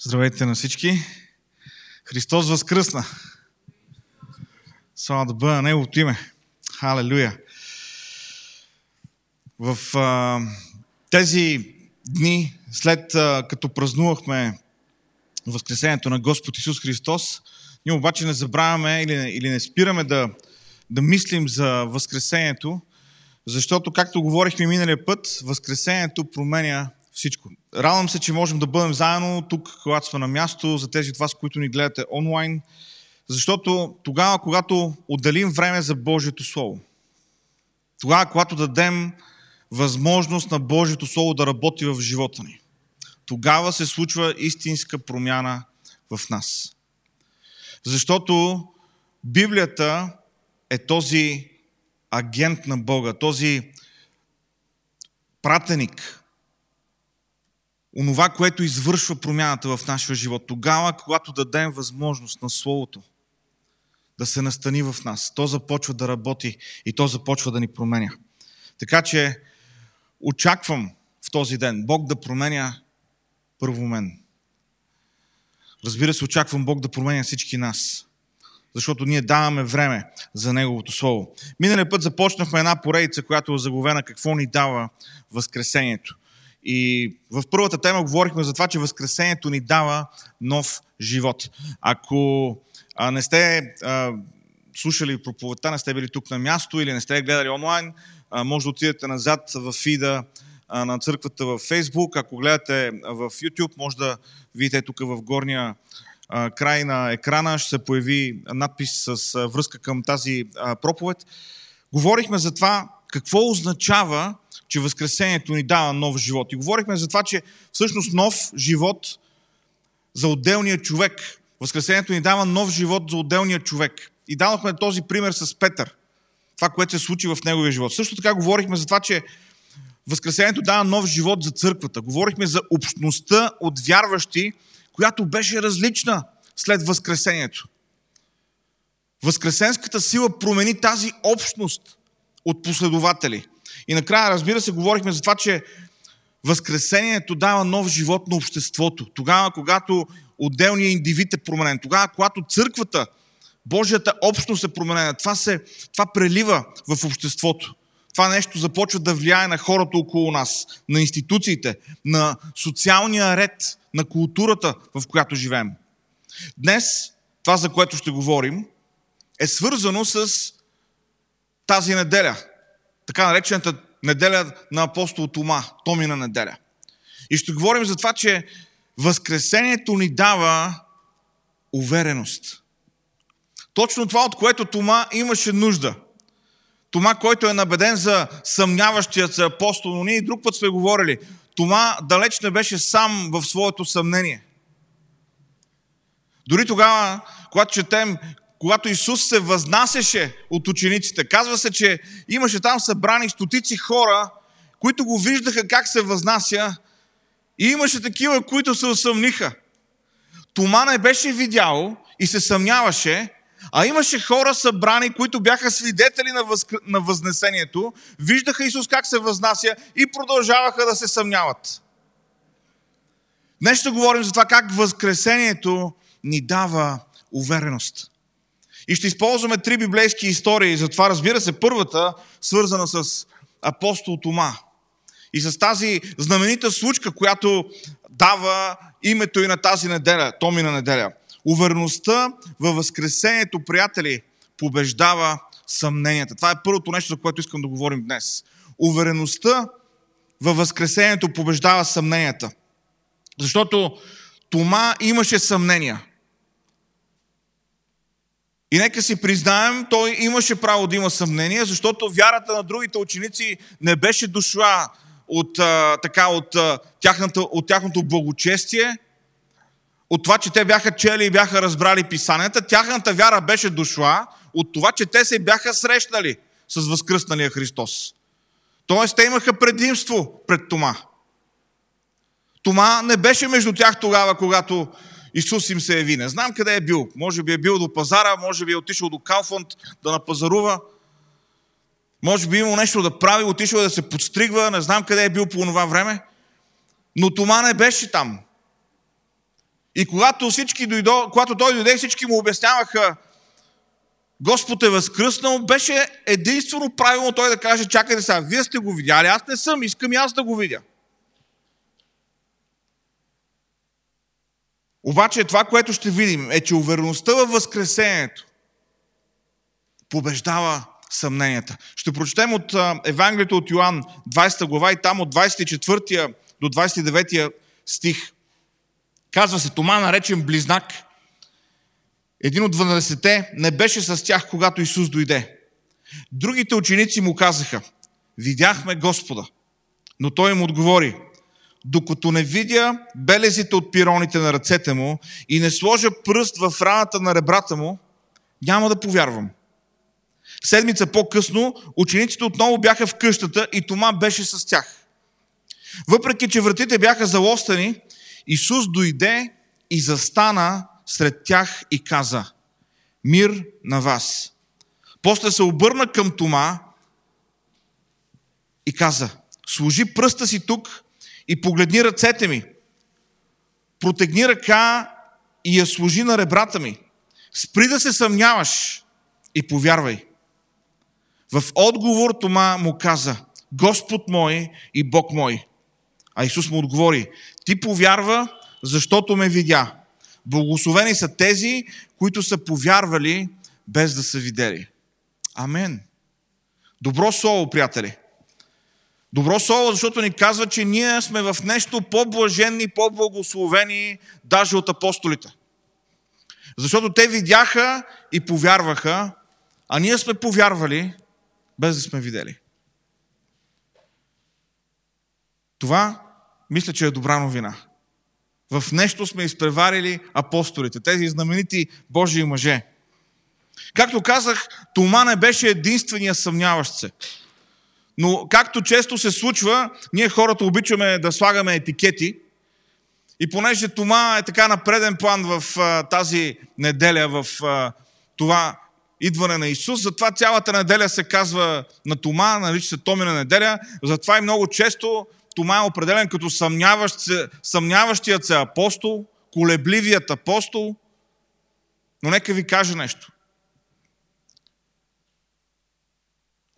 Здравейте на всички! Христос възкръсна! Слава да бъде на Неговото име! Халелуя! В а, тези дни, след а, като празнувахме Възкресението на Господ Исус Христос, ние обаче не забравяме или, или не спираме да, да мислим за Възкресението, защото, както говорихме миналия път, Възкресението променя всичко. Радвам се, че можем да бъдем заедно тук, когато сме на място, за тези от вас, които ни гледате онлайн, защото тогава, когато отделим време за Божието Слово, тогава, когато дадем възможност на Божието Слово да работи в живота ни, тогава се случва истинска промяна в нас. Защото Библията е този агент на Бога, този пратеник, онова, което извършва промяната в нашия живот. Тогава, когато дадем възможност на Словото да се настани в нас, то започва да работи и то започва да ни променя. Така че очаквам в този ден Бог да променя първо мен. Разбира се, очаквам Бог да променя всички нас, защото ние даваме време за Неговото Слово. Миналия път започнахме една поредица, която е заговена какво ни дава Възкресението. И в първата тема говорихме за това, че Възкресението ни дава нов живот. Ако а, не сте а, слушали проповедта, не сте били тук на място или не сте гледали онлайн, а, може да отидете назад в фида а, на църквата в Фейсбук. Ако гледате в YouTube, може да видите тук в горния а, край на екрана, ще се появи надпис с а, връзка към тази а, проповед. Говорихме за това какво означава че Възкресението ни дава нов живот. И говорихме за това, че всъщност нов живот за отделния човек. Възкресението ни дава нов живот за отделния човек. И дадохме този пример с Петър. Това, което се случи в неговия живот. Също така говорихме за това, че Възкресението дава нов живот за църквата. Говорихме за общността от вярващи, която беше различна след Възкресението. Възкресенската сила промени тази общност от последователи – и накрая, разбира се, говорихме за това, че Възкресението дава нов живот на обществото. Тогава, когато отделният индивид е променен. Тогава, когато църквата, Божията общност е променена. Това, се, това прелива в обществото. Това нещо започва да влияе на хората около нас, на институциите, на социалния ред, на културата, в която живеем. Днес, това, за което ще говорим, е свързано с тази неделя, така наречената неделя на апостол Тома, Томина неделя. И ще говорим за това, че Възкресението ни дава увереност. Точно това, от което Тома имаше нужда. Тома, който е набеден за съмняващият се апостол, но ние и друг път сме говорили. Тома далеч не беше сам в своето съмнение. Дори тогава, когато четем когато Исус се възнасяше от учениците. Казва се, че имаше там събрани стотици хора, които го виждаха как се възнася и имаше такива, които се усъмниха. Тома не беше видял и се съмняваше, а имаше хора събрани, които бяха свидетели на, възк... на възнесението, виждаха Исус как се възнася и продължаваха да се съмняват. Днес ще говорим за това как възкресението ни дава увереност. И ще използваме три библейски истории. Затова, разбира се, първата, свързана с апостол Тома. И с тази знаменита случка, която дава името и на тази неделя, Томина неделя. Увереността във Възкресението, приятели, побеждава съмненията. Това е първото нещо, за което искам да говорим днес. Увереността във Възкресението побеждава съмненията. Защото Тома имаше съмнения. И нека си признаем, той имаше право да има съмнение, защото вярата на другите ученици не беше дошла от, а, така, от, а, тяхната, от тяхното благочестие, от това, че те бяха чели и бяха разбрали писанията. Тяхната вяра беше дошла от това, че те се бяха срещнали с възкръсналия Христос. Тоест, те имаха предимство пред Тома. Тома не беше между тях тогава, когато Исус им се яви. Не знам къде е бил. Може би е бил до пазара, може би е отишъл до Калфонд да напазарува. Може би е имал нещо да прави, отишъл да се подстригва, не знам къде е бил по това време. Но Тома не беше там. И когато, всички дойдо, когато той дойде, всички му обясняваха, Господ е възкръснал, беше единствено правилно той да каже, чакайте сега, вие сте го видяли, аз не съм, искам и аз да го видя. Обаче това, което ще видим, е, че увереността във Възкресението побеждава съмненията. Ще прочетем от Евангелието от Йоанн, 20 глава и там от 24 до 29 стих. Казва се Тома, наречен Близнак. Един от 12-те не беше с тях, когато Исус дойде. Другите ученици му казаха, видяхме Господа. Но той им отговори, докато не видя белезите от пироните на ръцете му и не сложа пръст в раната на ребрата му, няма да повярвам. Седмица по-късно учениците отново бяха в къщата и Тома беше с тях. Въпреки, че вратите бяха залостани, Исус дойде и застана сред тях и каза Мир на вас. После се обърна към Тома и каза Служи пръста си тук и погледни ръцете ми. Протегни ръка и я служи на ребрата ми. Спри да се съмняваш и повярвай. В отговор Тома му каза, Господ мой и Бог мой. А Исус му отговори, ти повярва, защото ме видя. Благословени са тези, които са повярвали, без да са видели. Амен. Добро слово, приятели. Добро слово, защото ни казва, че ние сме в нещо по-блаженни, по-благословени, даже от апостолите. Защото те видяха и повярваха, а ние сме повярвали, без да сме видели. Това мисля, че е добра новина. В нещо сме изпреварили апостолите, тези знаменити Божии мъже. Както казах, Тома не беше единствения съмняващ се. Но както често се случва, ние хората обичаме да слагаме етикети. И понеже Тома е така на преден план в а, тази неделя, в а, това идване на Исус, затова цялата неделя се казва на Тома, нарича се Томина неделя, затова и много често Тома е определен като съмняващ се, съмняващият се апостол, колебливият апостол. Но нека ви кажа нещо.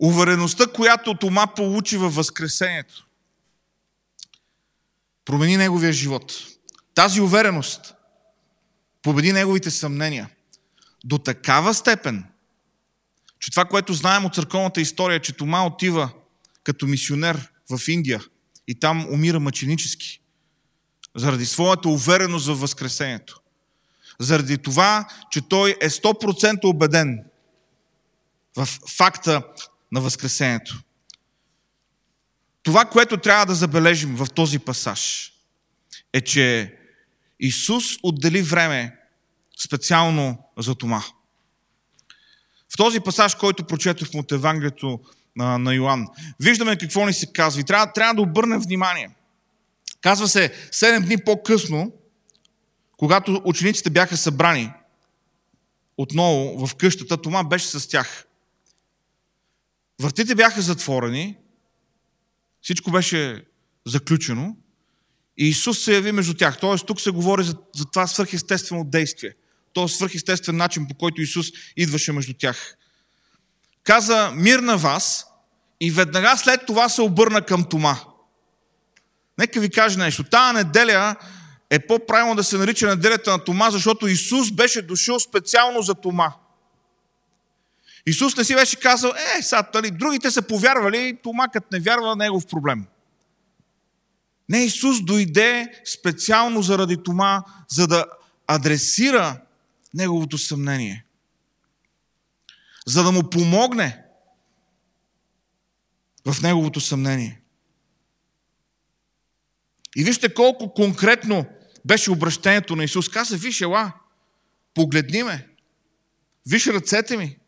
Увереността, която Тома получи във Възкресението, промени неговия живот. Тази увереност победи неговите съмнения до такава степен, че това, което знаем от църковната история, че Тома отива като мисионер в Индия и там умира мъченически, заради своята увереност в Възкресението. Заради това, че той е 100% убеден в факта на Възкресението. Това, което трябва да забележим в този пасаж, е, че Исус отдели време специално за Тома. В този пасаж, който прочетохме от Евангелието на, на Йоанн, виждаме какво ни се казва и трябва, трябва да обърнем внимание. Казва се, 7 дни по-късно, когато учениците бяха събрани отново в къщата, Тома беше с тях. Вратите бяха затворени, всичко беше заключено и Исус се яви между тях. Тоест, тук се говори за, за това свърхестествено действие. Този свърхестествен начин, по който Исус идваше между тях. Каза мир на вас и веднага след това се обърна към Тома. Нека ви кажа нещо. Тая неделя е по-правилно да се нарича неделята на Тома, защото Исус беше дошъл специално за Тома. Исус не си беше казал, е, сега, тали, другите са повярвали, томакът не вярва, негов проблем. Не, Исус дойде специално заради Тома, за да адресира неговото съмнение. За да му помогне в неговото съмнение. И вижте колко конкретно беше обращението на Исус. Каза, виж, ела, погледни ме, виж ръцете ми,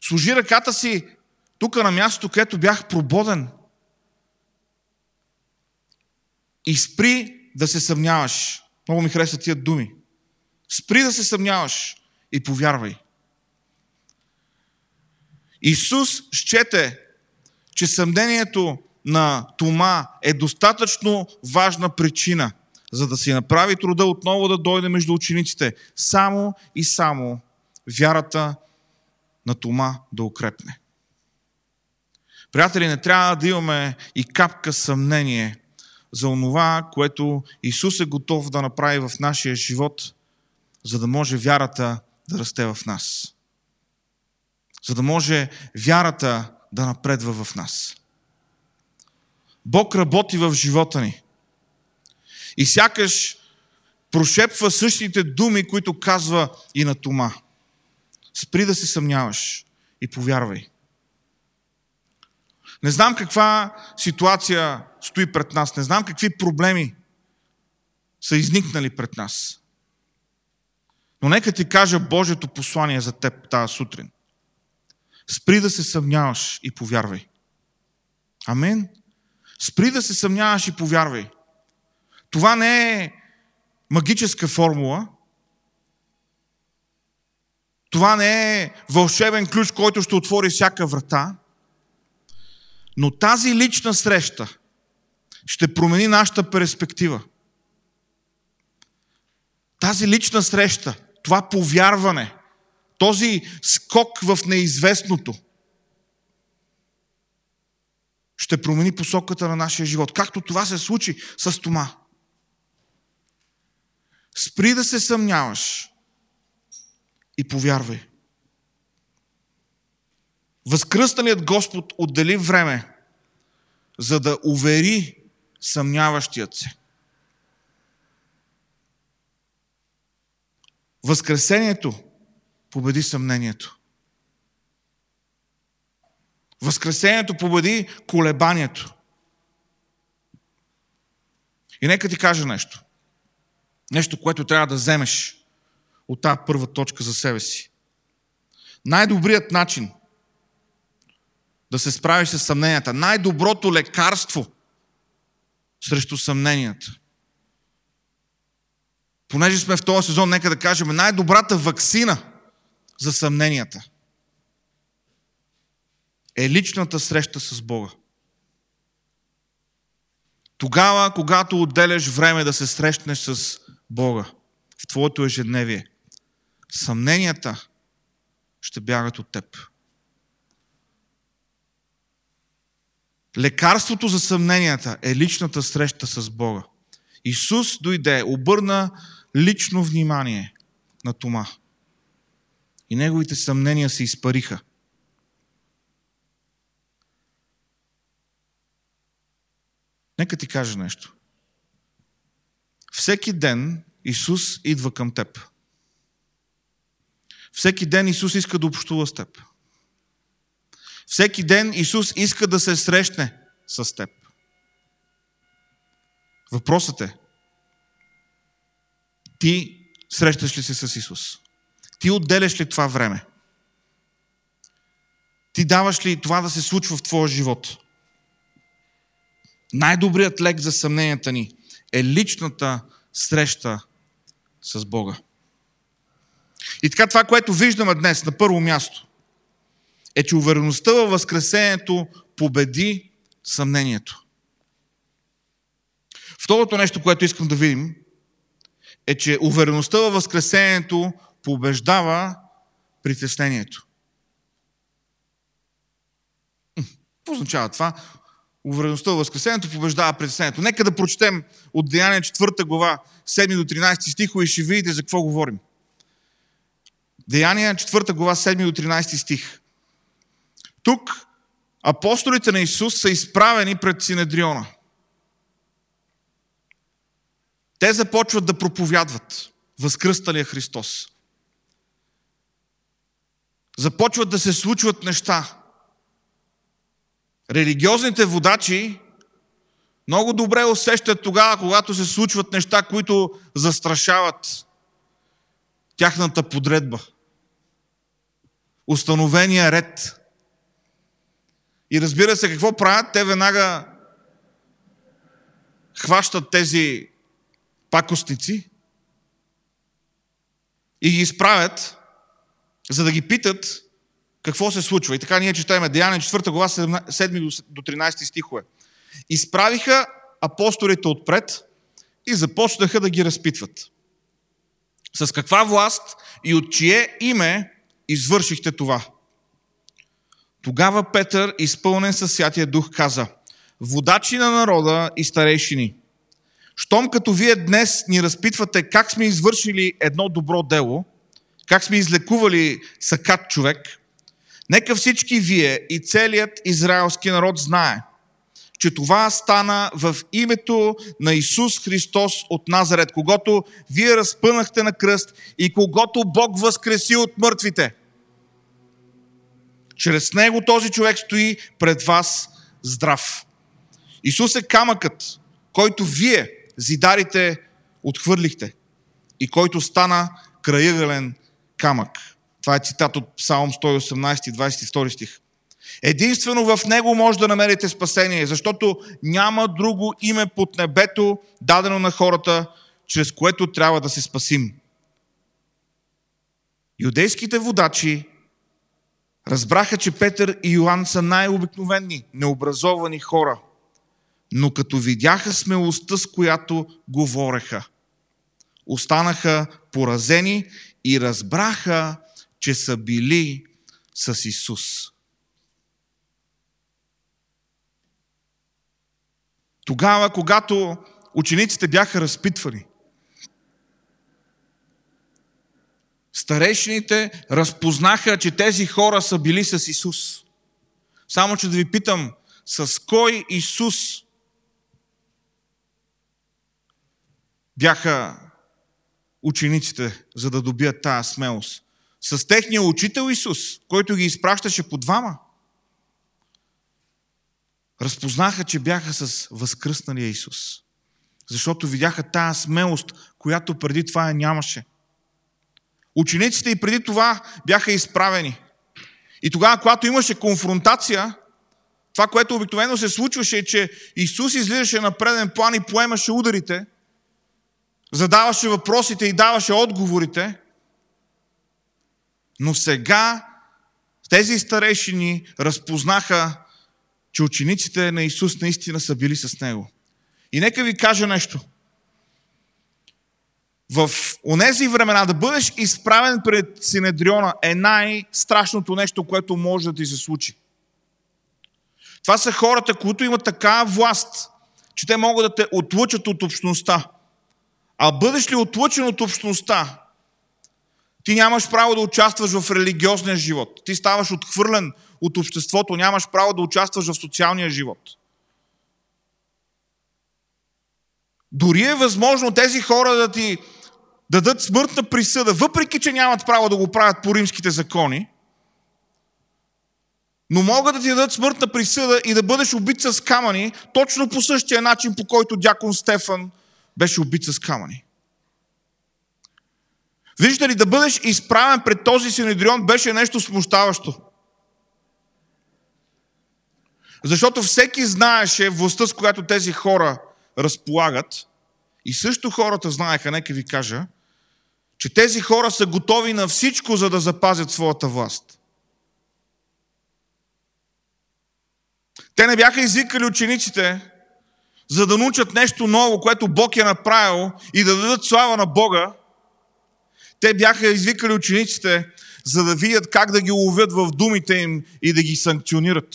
Служи ръката си тук на мястото, където бях прободен. И спри да се съмняваш. Много ми харесват тия думи. Спри да се съмняваш и повярвай. Исус щете, че съмнението на Тома е достатъчно важна причина, за да си направи труда отново да дойде между учениците. Само и само вярата на Тома да укрепне. Приятели, не трябва да имаме и капка съмнение за онова, което Исус е готов да направи в нашия живот, за да може вярата да расте в нас. За да може вярата да напредва в нас. Бог работи в живота ни. И сякаш прошепва същите думи, които казва и на Тома. Спри да се съмняваш и повярвай. Не знам каква ситуация стои пред нас, не знам какви проблеми са изникнали пред нас. Но нека ти кажа Божието послание за теб тази сутрин. Спри да се съмняваш и повярвай. Амин. Спри да се съмняваш и повярвай. Това не е магическа формула. Това не е вълшебен ключ, който ще отвори всяка врата. Но тази лична среща ще промени нашата перспектива. Тази лична среща, това повярване, този скок в неизвестното, ще промени посоката на нашия живот. Както това се случи с Тома. Спри да се съмняваш и повярвай. Възкръсналият Господ отдели време, за да увери съмняващият се. Възкресението победи съмнението. Възкресението победи колебанието. И нека ти кажа нещо. Нещо, което трябва да вземеш от тази първа точка за себе си. Най-добрият начин да се справиш с съмненията, най-доброто лекарство срещу съмненията. Понеже сме в този сезон, нека да кажем, най-добрата вакцина за съмненията е личната среща с Бога. Тогава, когато отделяш време да се срещнеш с Бога в твоето ежедневие, съмненията ще бягат от теб. Лекарството за съмненията е личната среща с Бога. Исус дойде, обърна лично внимание на Тома. И неговите съмнения се изпариха. Нека ти кажа нещо. Всеки ден Исус идва към теб. Всеки ден Исус иска да общува с теб. Всеки ден Исус иска да се срещне с теб. Въпросът е, ти срещаш ли се с Исус? Ти отделяш ли това време? Ти даваш ли това да се случва в твоя живот? Най-добрият лек за съмненията ни е личната среща с Бога. И така това, което виждаме днес на първо място, е, че увереността във Възкресението победи съмнението. Второто нещо, което искам да видим, е, че увереността във Възкресението побеждава притеснението. Какво означава това? Увереността във Възкресението побеждава притеснението. Нека да прочетем от Деяния 4 глава, 7 до 13 стихове и ще видите за какво говорим. Деяния 4 глава, 7 до 13 стих. Тук апостолите на Исус са изправени пред Синедриона. Те започват да проповядват възкръсталия Христос. Започват да се случват неща. Религиозните водачи много добре усещат тогава, когато се случват неща, които застрашават тяхната подредба. Установения ред. И разбира се, какво правят? Те веднага хващат тези пакостници и ги изправят, за да ги питат какво се случва. И така ние четеме Деяния 4 глава 7 до 13 стихове. Изправиха апостолите отпред и започнаха да ги разпитват. С каква власт и от чие име извършихте това? Тогава Петър, изпълнен със Святия Дух, каза, водачи на народа и старейшини, щом като вие днес ни разпитвате как сме извършили едно добро дело, как сме излекували сакат човек, нека всички вие и целият израелски народ знае, че това стана в името на Исус Христос от Назарет, когато вие разпънахте на кръст и когато Бог възкреси от мъртвите. Чрез него този човек стои пред вас здрав. Исус е камъкът, който вие, зидарите, отхвърлихте и който стана краъгълен камък. Това е цитат от Псалм 118, 22 стих. Единствено в Него може да намерите спасение, защото няма друго име под небето, дадено на хората, чрез което трябва да се спасим. Юдейските водачи разбраха, че Петър и Йоанн са най-обикновени, необразовани хора. Но като видяха смелостта, с която говореха, останаха поразени и разбраха, че са били с Исус. Тогава, когато учениците бяха разпитвани, старейшините разпознаха, че тези хора са били с Исус. Само, че да ви питам, с кой Исус бяха учениците, за да добият тая смелост? С техния учител Исус, който ги изпращаше по двама. Разпознаха, че бяха с възкръсналия Исус. Защото видяха тая смелост, която преди това я нямаше. Учениците и преди това бяха изправени. И тогава, когато имаше конфронтация, това, което обикновено се случваше, е, че Исус излизаше на преден план и поемаше ударите, задаваше въпросите и даваше отговорите. Но сега тези старейшини разпознаха, че учениците на Исус наистина са били с Него. И нека ви кажа нещо – в онези времена да бъдеш изправен пред Синедриона е най-страшното нещо, което може да ти се случи. Това са хората, които имат такава власт, че те могат да те отлъчат от общността. А бъдеш ли отлъчен от общността, ти нямаш право да участваш в религиозния живот. Ти ставаш отхвърлен от обществото, нямаш право да участваш в социалния живот. Дори е възможно тези хора да ти дадат смъртна присъда, въпреки че нямат право да го правят по римските закони, но могат да ти дадат смъртна присъда и да бъдеш убит с камъни, точно по същия начин, по който дякон Стефан беше убит с камъни. Виждате ли, да бъдеш изправен пред този синедрион беше нещо смущаващо. Защото всеки знаеше властта, с която тези хора разполагат. И също хората знаеха, нека ви кажа, че тези хора са готови на всичко, за да запазят своята власт. Те не бяха извикали учениците, за да научат нещо ново, което Бог е направил и да дадат слава на Бога. Те бяха извикали учениците, за да видят как да ги ловят в думите им и да ги санкционират.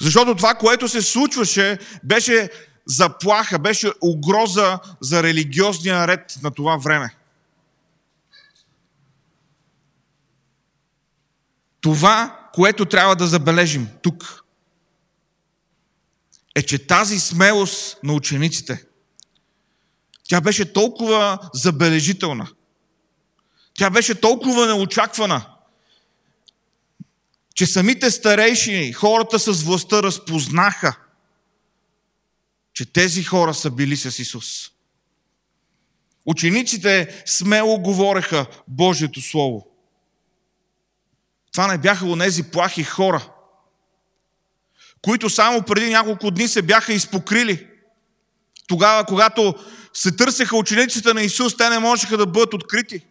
Защото това, което се случваше, беше заплаха, беше угроза за религиозния ред на това време. Това, което трябва да забележим тук, е, че тази смелост на учениците, тя беше толкова забележителна. Тя беше толкова неочаквана, че самите старейшини, хората с властта разпознаха, че тези хора са били с Исус. Учениците смело говореха Божието Слово. Това не бяха онези плахи хора, които само преди няколко дни се бяха изпокрили. Тогава, когато се търсеха учениците на Исус, те не можеха да бъдат открити.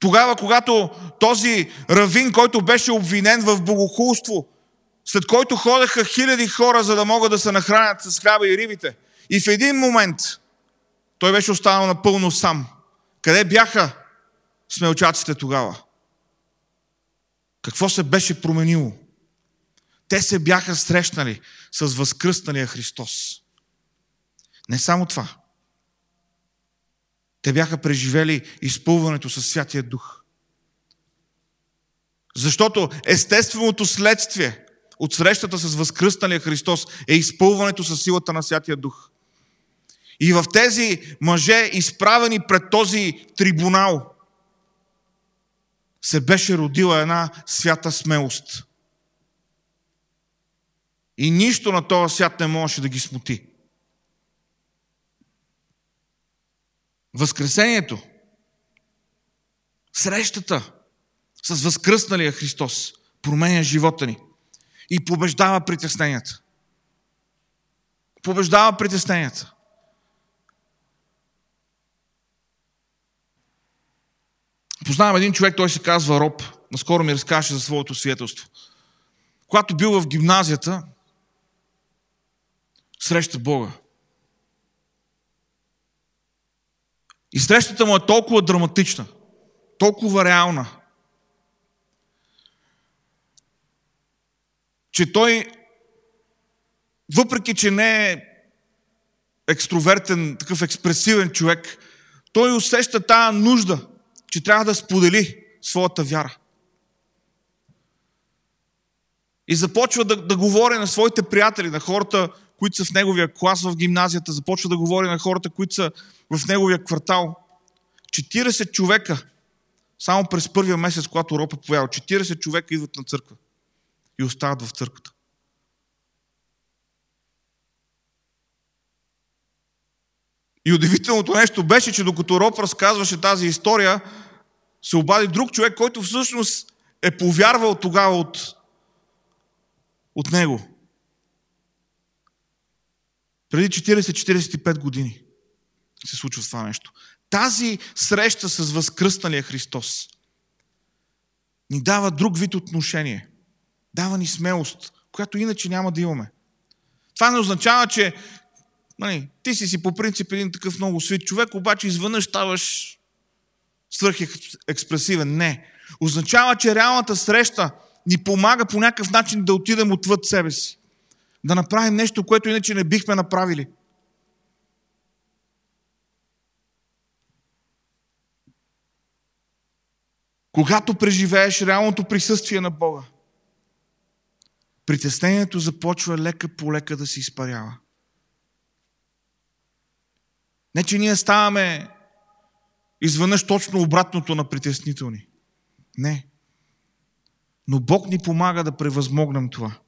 Тогава, когато този равин, който беше обвинен в богохулство, след който ходеха хиляди хора, за да могат да се нахранят с хляба и рибите. И в един момент той беше останал напълно сам. Къде бяха смелчаците тогава? Какво се беше променило? Те се бяха срещнали с възкръсналия Христос. Не само това. Те бяха преживели изпълването със Святия Дух. Защото естественото следствие от срещата с възкръсналия Христос е изпълването със силата на Святия Дух. И в тези мъже, изправени пред този трибунал, се беше родила една свята смелост. И нищо на този свят не можеше да ги смути. Възкресението, срещата с възкръсналия Христос променя живота ни и побеждава притесненията. Побеждава притесненията. Познавам един човек, той се казва Роб. Наскоро ми разкаже за своето свидетелство. Когато бил в гимназията, среща Бога. И срещата му е толкова драматична, толкова реална, че той, въпреки че не е екстровертен, такъв експресивен човек, той усеща тази нужда, че трябва да сподели своята вяра. И започва да, да говори на своите приятели, на хората, които са в неговия клас в гимназията, започва да говори на хората, които са в неговия квартал. 40 човека, само през първия месец, когато Ропа повява, 40 човека идват на църква и остават в църквата. И удивителното нещо беше, че докато Роб разказваше тази история, се обади друг човек, който всъщност е повярвал тогава от, от него. Преди 40-45 години се случва това нещо. Тази среща с възкръсналия Христос ни дава друг вид отношение. Дава ни смелост, която иначе няма да имаме. Това не означава, че нали, ти си си по принцип един такъв много свит човек, обаче извънъж ставаш свръхекспресивен. Не. Означава, че реалната среща ни помага по някакъв начин да отидем отвъд себе си. Да направим нещо, което иначе не бихме направили. Когато преживееш реалното присъствие на Бога, притеснението започва лека по лека да се изпарява. Не, че ние ставаме изведнъж точно обратното на притеснителни. Не. Но Бог ни помага да превъзмогнем това.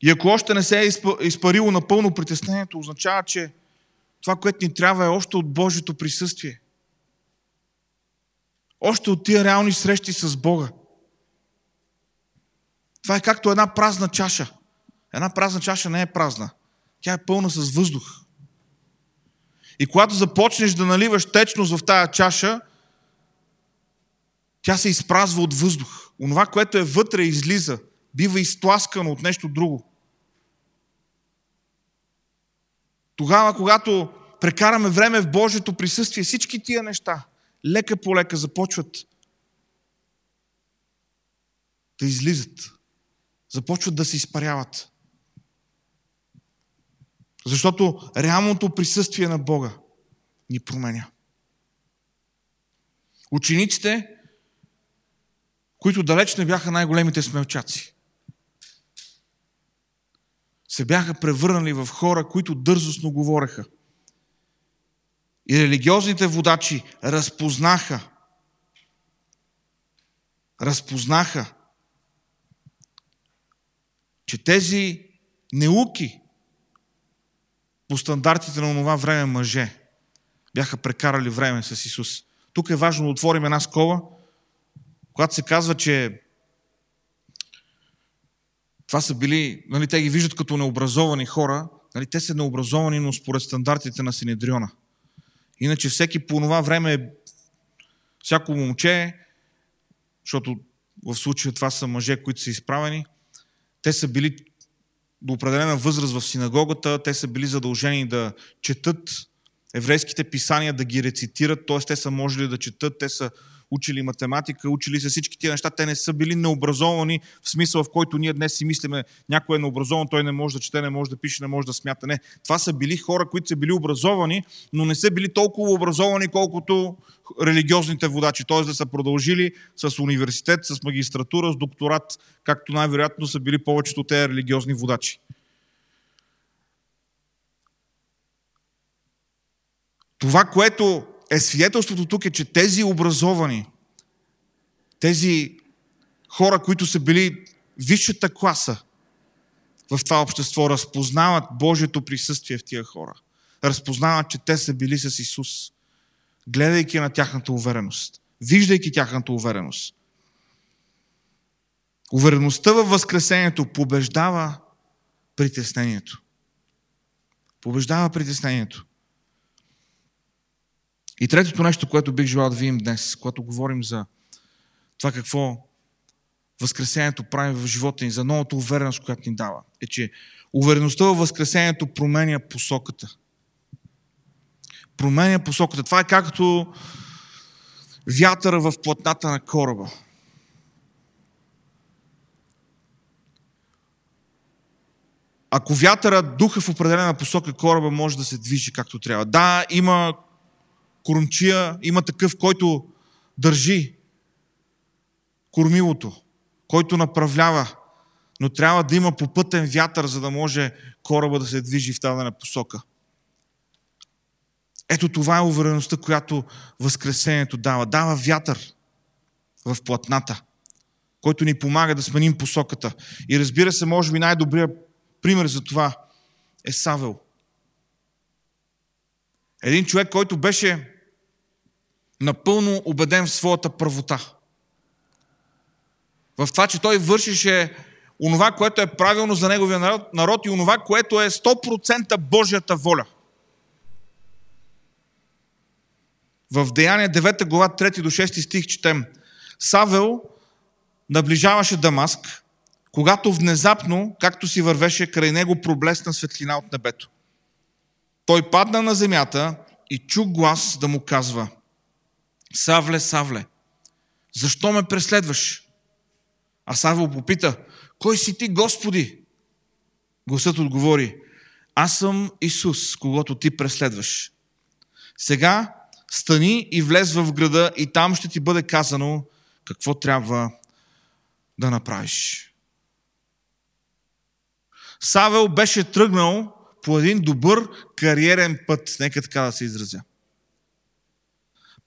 И ако още не се е изпарило напълно притеснението, означава, че това, което ни трябва е още от Божието присъствие. Още от тия реални срещи с Бога. Това е както една празна чаша. Една празна чаша не е празна. Тя е пълна с въздух. И когато започнеш да наливаш течност в тая чаша, тя се изпразва от въздух. Онова, което е вътре, излиза. Бива изтласкано от нещо друго. Тогава, когато прекараме време в Божието присъствие, всички тия неща, лека по лека започват да излизат. Започват да се изпаряват. Защото реалното присъствие на Бога ни променя. Учениците, които далеч не бяха най-големите смелчаци, се бяха превърнали в хора, които дързостно говореха. И религиозните водачи разпознаха, разпознаха, че тези неуки по стандартите на това време мъже бяха прекарали време с Исус. Тук е важно да отворим една скола, когато се казва, че това са били, нали, те ги виждат като необразовани хора, нали, те са необразовани, но според стандартите на Синедриона. Иначе всеки по това време, всяко момче, защото в случая това са мъже, които са изправени. Те са били до определена възраст в синагогата, те са били задължени да четат еврейските писания, да ги рецитират, т.е. те са можели да четат, те са учили математика, учили са всички тия неща, те не са били необразовани в смисъл, в който ние днес си мислиме, някой е необразован, той не може да чете, не може да пише, не може да смята. Не, това са били хора, които са били образовани, но не са били толкова образовани, колкото религиозните водачи, т.е. да са продължили с университет, с магистратура, с докторат, както най-вероятно са били повечето тези религиозни водачи. Това, което е свидетелството тук е, че тези образовани, тези хора, които са били висшата класа в това общество, разпознават Божието присъствие в тия хора. Разпознават, че те са били с Исус, гледайки на тяхната увереност, виждайки тяхната увереност. Увереността във Възкресението побеждава притеснението. Побеждава притеснението. И третото нещо, което бих желал да видим днес, когато говорим за това какво Възкресението прави в живота ни, за новата увереност, която ни дава, е, че увереността в Възкресението променя посоката. Променя посоката. Това е както вятъра в платната на кораба. Ако вятъра духа в определена посока, кораба може да се движи както трябва. Да, има кормчия, има такъв, който държи кормилото, който направлява, но трябва да има попътен вятър, за да може кораба да се движи в тази посока. Ето това е увереността, която Възкресението дава. Дава вятър в платната, който ни помага да сменим посоката. И разбира се, може би най-добрият пример за това е Савел. Един човек, който беше напълно убеден в своята правота. В това, че той вършише онова, което е правилно за неговия народ, народ и онова, което е 100% Божията воля. В Деяния 9 глава 3 до 6 стих четем. Савел наближаваше Дамаск, когато внезапно, както си вървеше, край него проблесна светлина от небето. Той падна на земята и чу глас да му казва – Савле, Савле, защо ме преследваш? А Савел попита, кой си ти, Господи? Гласът отговори, аз съм Исус, когато ти преследваш. Сега стани и влез в града и там ще ти бъде казано какво трябва да направиш. Савел беше тръгнал по един добър кариерен път, нека така да се изразя.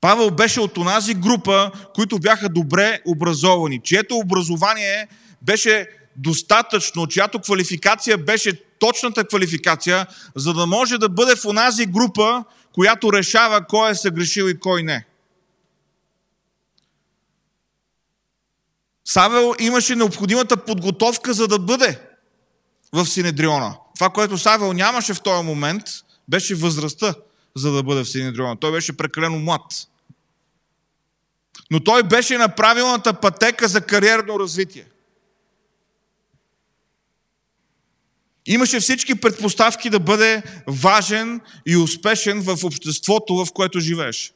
Павел беше от онази група, които бяха добре образовани, чието образование беше достатъчно, чиято квалификация беше точната квалификация, за да може да бъде в онази група, която решава кой е съгрешил и кой не. Савел имаше необходимата подготовка, за да бъде в Синедриона. Това, което Савел нямаше в този момент, беше възрастта, за да бъде в Синедриона. Той беше прекалено млад. Но той беше на правилната пътека за кариерно развитие. Имаше всички предпоставки да бъде важен и успешен в обществото, в което живееш.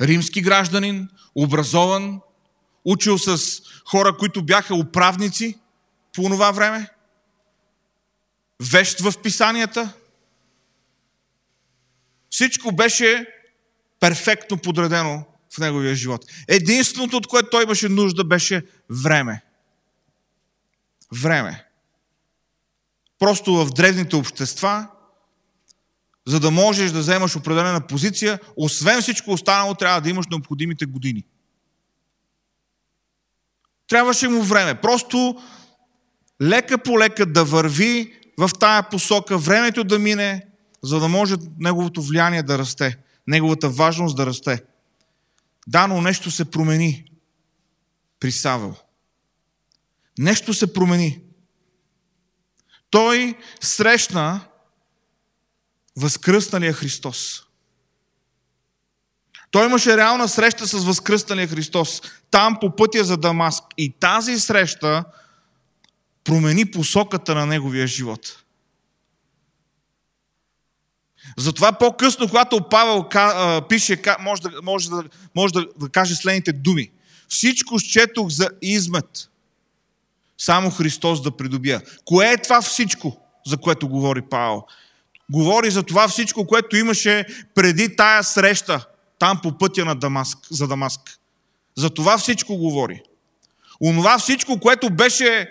Римски гражданин, образован, учил с хора, които бяха управници по това време, вещ в писанията. Всичко беше перфектно подредено в неговия живот. Единственото, от което той имаше нужда, беше време. Време. Просто в древните общества, за да можеш да вземаш определена позиция, освен всичко останало, трябва да имаш необходимите години. Трябваше му време. Просто лека по лека да върви в тая посока, времето да мине, за да може неговото влияние да расте неговата важност да расте. Да, но нещо се промени при Савел. Нещо се промени. Той срещна възкръсналия Христос. Той имаше реална среща с възкръстания Христос, там по пътя за Дамаск. И тази среща промени посоката на неговия живот. Затова по-късно, когато Павел пише, може да, може да, може да, каже следните думи. Всичко счетох за измет. Само Христос да придобия. Кое е това всичко, за което говори Павел? Говори за това всичко, което имаше преди тая среща, там по пътя на Дамаск, за Дамаск. За това всичко говори. Онова всичко, което беше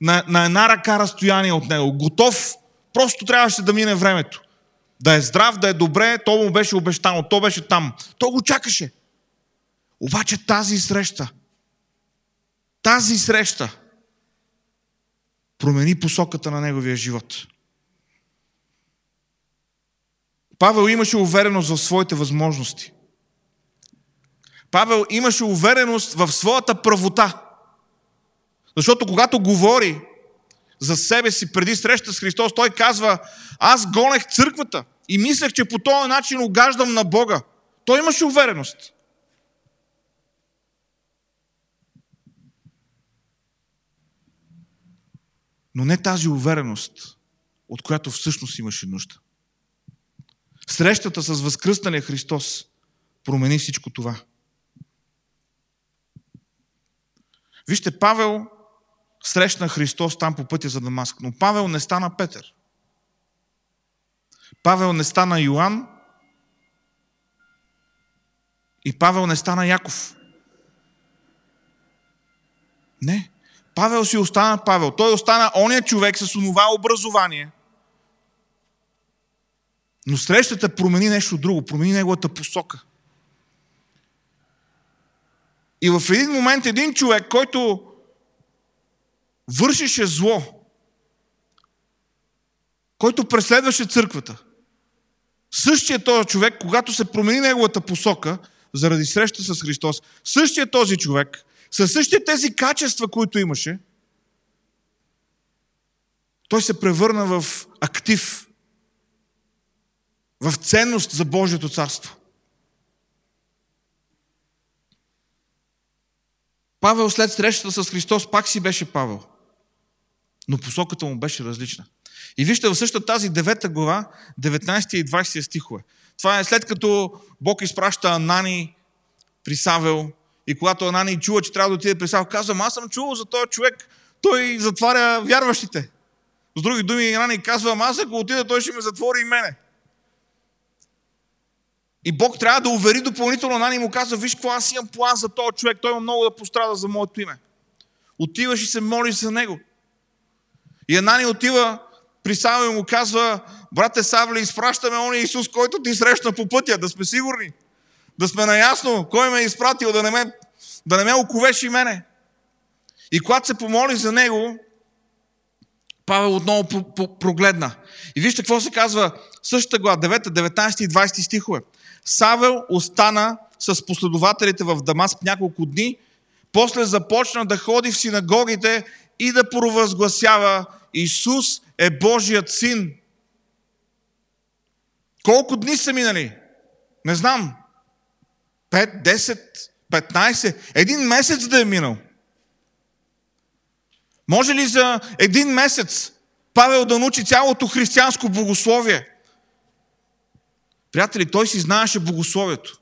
на, на една ръка разстояние от него. Готов, просто трябваше да мине времето. Да е здрав, да е добре, то му беше обещано, то беше там. То го чакаше. Обаче тази среща, тази среща промени посоката на неговия живот. Павел имаше увереност в своите възможности. Павел имаше увереност в своята правота. Защото когато говори за себе си преди среща с Христос, той казва, аз гонех църквата и мислех, че по този начин огаждам на Бога. Той имаше увереност. Но не тази увереност, от която всъщност имаше нужда. Срещата с възкръсналия Христос промени всичко това. Вижте, Павел срещна Христос там по пътя за Дамаск, но Павел не стана Петър. Павел не стана Йоанн и Павел не стана Яков. Не. Павел си остана Павел. Той остана ония човек с онова образование. Но срещата промени нещо друго, промени неговата посока. И в един момент един човек, който вършеше зло, който преследваше църквата, същия този човек, когато се промени неговата посока, заради среща с Христос, същия този човек, със същите тези качества, които имаше, той се превърна в актив, в ценност за Божието царство. Павел след срещата с Христос пак си беше Павел. Но посоката му беше различна. И вижте в същата тази 9 глава, 19 и 20 стихове. Това е след като Бог изпраща Анани при Савел и когато Анани чува, че трябва да отиде при Савел, казва, аз съм чувал за този човек, той затваря вярващите. С други думи, Анани казва, аз ако отида, той ще ме затвори и мене. И Бог трябва да увери допълнително Анани му казва, виж какво аз имам план за този човек, той има много да пострада за моето име. Отиваш и се молиш за него. И Анани отива при Савел и му казва, брате Савле, изпращаме ония Исус, който ти срещна по пътя, да сме сигурни. Да сме наясно, кой ме е изпратил, да не ме, да не ме оковеш и мене. И когато се помоли за него, Павел отново прогледна. И вижте какво се казва същата глава, 9, 19 и 20 стихове. Савел остана с последователите в Дамаск няколко дни, после започна да ходи в синагогите и да провъзгласява Исус е Божият син. Колко дни са минали? Не знам. 5, 10, 15, един месец да е минал. Може ли за един месец Павел да научи цялото християнско богословие? Приятели, той си знаеше богословието.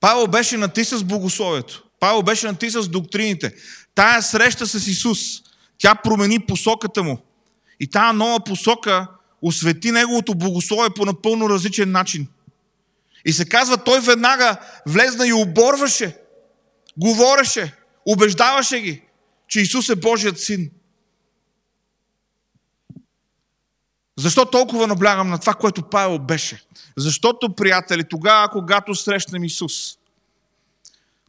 Павел беше натиса с богословието. Павел беше натиса с доктрините. Тая среща с Исус, тя промени посоката му. И тая нова посока освети неговото богословие по напълно различен начин. И се казва, той веднага влезна и оборваше, говореше, убеждаваше ги, че Исус е Божият син. Защо толкова наблягам на това, което Павел беше? Защото, приятели, тогава, когато срещнем Исус,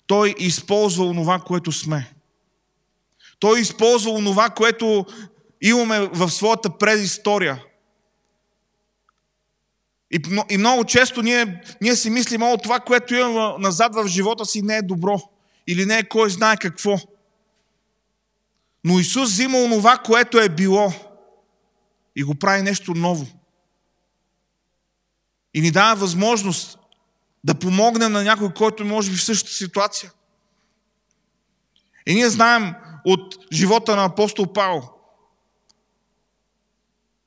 Той използва онова, което сме. Той използва онова, което имаме в своята предистория. И, и много често ние, ние си мислим, о, това, което имаме назад в живота си не е добро. Или не е кой знае какво. Но Исус взима онова, което е било и го прави нещо ново. И ни дава възможност да помогнем на някой, който може би в същата ситуация. И ние знаем от живота на апостол Павел.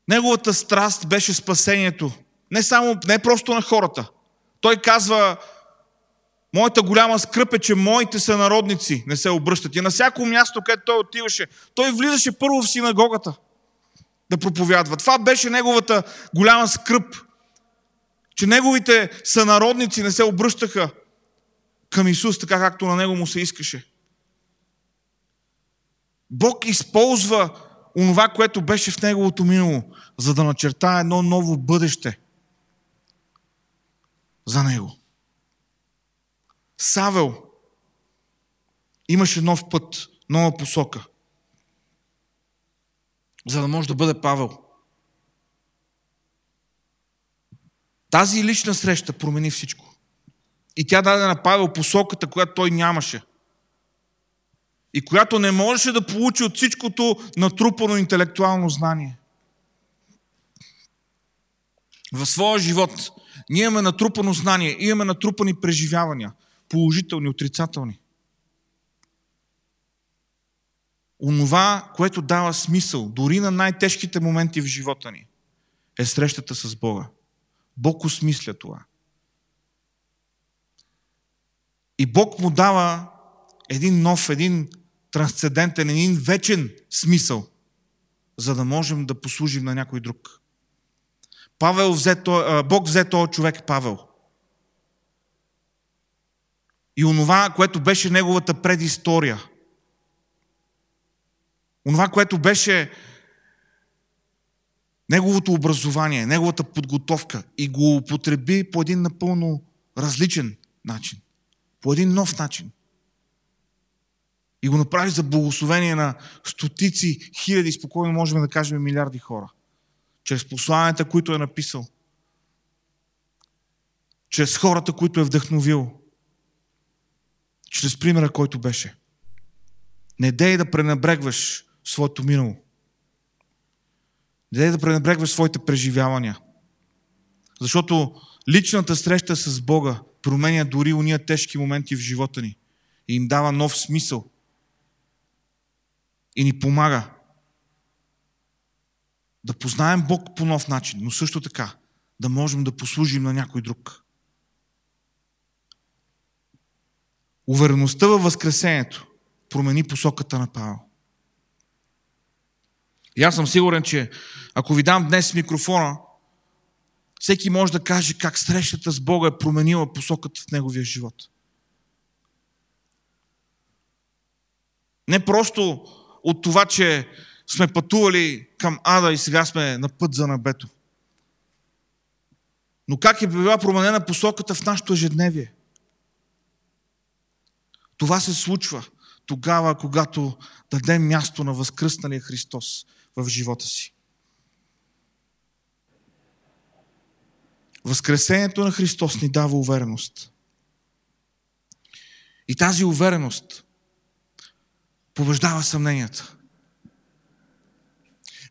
Неговата страст беше спасението. Не само, не просто на хората. Той казва, моята голяма скръп е, че моите сънародници не се обръщат. И на всяко място, където той отиваше, той влизаше първо в синагогата да проповядва. Това беше неговата голяма скръп. Че неговите сънародници не се обръщаха към Исус, така както на него му се искаше. Бог използва онова, което беше в неговото минало, за да начертае едно ново бъдеще за него. Савел имаше нов път, нова посока, за да може да бъде Павел. Тази лична среща промени всичко. И тя даде на Павел посоката, която той нямаше. И която не можеше да получи от всичкото натрупано интелектуално знание. В своя живот ние имаме натрупано знание, имаме натрупани преживявания, положителни, отрицателни. Онова, което дава смисъл, дори на най-тежките моменти в живота ни, е срещата с Бога. Бог осмисля това. И Бог му дава един нов, един трансцендентен, един вечен смисъл, за да можем да послужим на някой друг. Павел взе, Бог взе този човек Павел. И онова, което беше неговата предистория, онова, което беше неговото образование, неговата подготовка и го употреби по един напълно различен начин, по един нов начин. И го направи за благословение на стотици, хиляди, спокойно можем да кажем милиарди хора. Чрез посланията, които е написал. Чрез хората, които е вдъхновил. Чрез примера, който беше. Не дей да пренебрегваш своето минало. Не дей да пренебрегваш своите преживявания. Защото личната среща с Бога променя дори уния тежки моменти в живота ни и им дава нов смисъл и ни помага да познаем Бог по нов начин, но също така да можем да послужим на някой друг. Увереността във Възкресението промени посоката на Павел. И аз съм сигурен, че ако ви дам днес микрофона, всеки може да каже как срещата с Бога е променила посоката в неговия живот. Не просто от това, че сме пътували към Ада и сега сме на път за небето. Но как е била променена посоката в нашето ежедневие? Това се случва тогава, когато дадем място на възкръсналия Христос в живота си. Възкресението на Христос ни дава увереност. И тази увереност побеждава съмненията.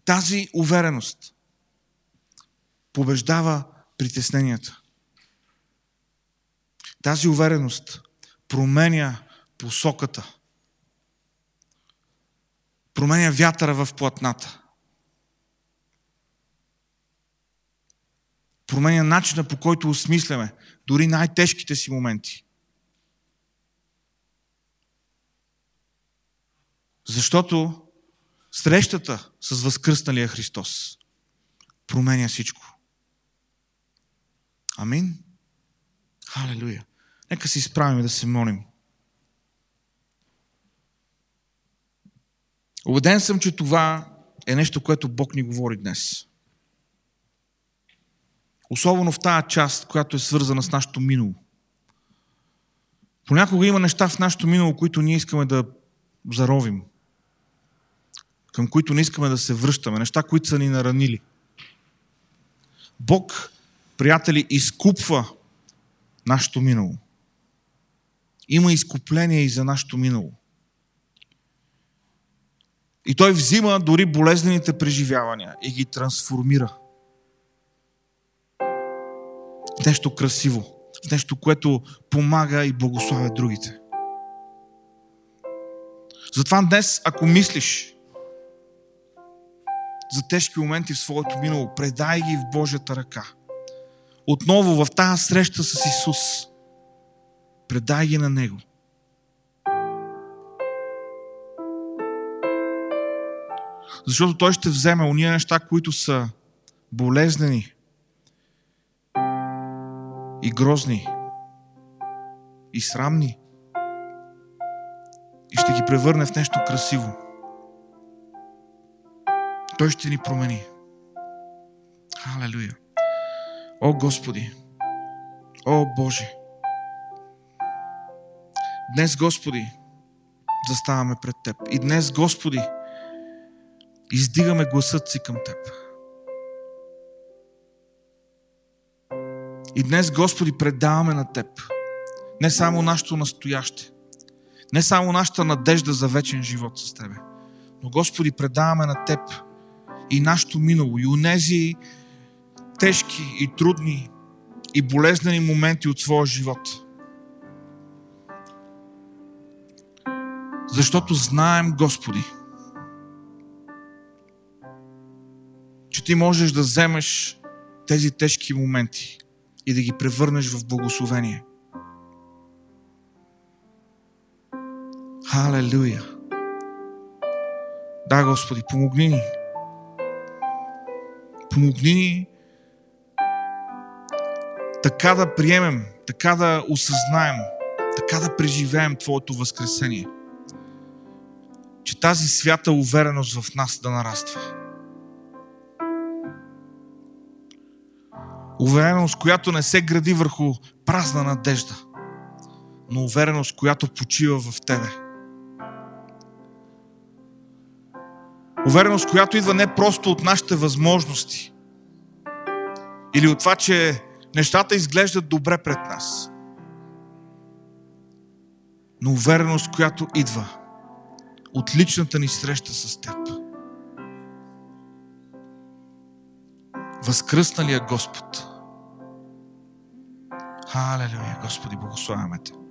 Тази увереност побеждава притесненията. Тази увереност променя посоката. Променя вятъра в платната. Променя начина по който осмисляме дори най-тежките си моменти. Защото срещата с възкръсналия Христос променя всичко. Амин. Халелуя. Нека се изправим да се молим. Обеден съм, че това е нещо, което Бог ни говори днес. Особено в тази част, която е свързана с нашето минало. Понякога има неща в нашето минало, които ние искаме да заровим към които не искаме да се връщаме, неща, които са ни наранили. Бог, приятели, изкупва нашето минало. Има изкупление и за нашето минало. И той взима дори болезнените преживявания и ги трансформира в нещо красиво, в нещо, което помага и благославя другите. Затова днес, ако мислиш за тежки моменти в своето минало, предай ги в Божията ръка. Отново в тази среща с Исус, предай ги на Него. Защото Той ще вземе уния неща, които са болезнени и грозни и срамни и ще ги превърне в нещо красиво. Той ще ни промени. Халелуя. О Господи! О Боже! Днес, Господи, заставаме пред Теб. И днес, Господи, издигаме гласът си към Теб. И днес, Господи, предаваме на Теб не само нашето настояще, не само нашата надежда за вечен живот с Тебе, но, Господи, предаваме на Теб и нашето минало, и унези тежки и трудни и болезнени моменти от своя живот. Защото знаем, Господи, че Ти можеш да вземеш тези тежки моменти и да ги превърнеш в благословение. Халелуя! Да, Господи, помогни ни. Помогни ни така да приемем, така да осъзнаем, така да преживеем Твоето възкресение. Че тази свята увереност в нас да нараства. Увереност, която не се гради върху празна надежда, но увереност, която почива в Тебе. Увереност, която идва не просто от нашите възможности или от това, че нещата изглеждат добре пред нас. Но увереност, която идва от личната ни среща с Теб. Възкръсна ли е Господ? Халелуя, Господи, благославяме Те.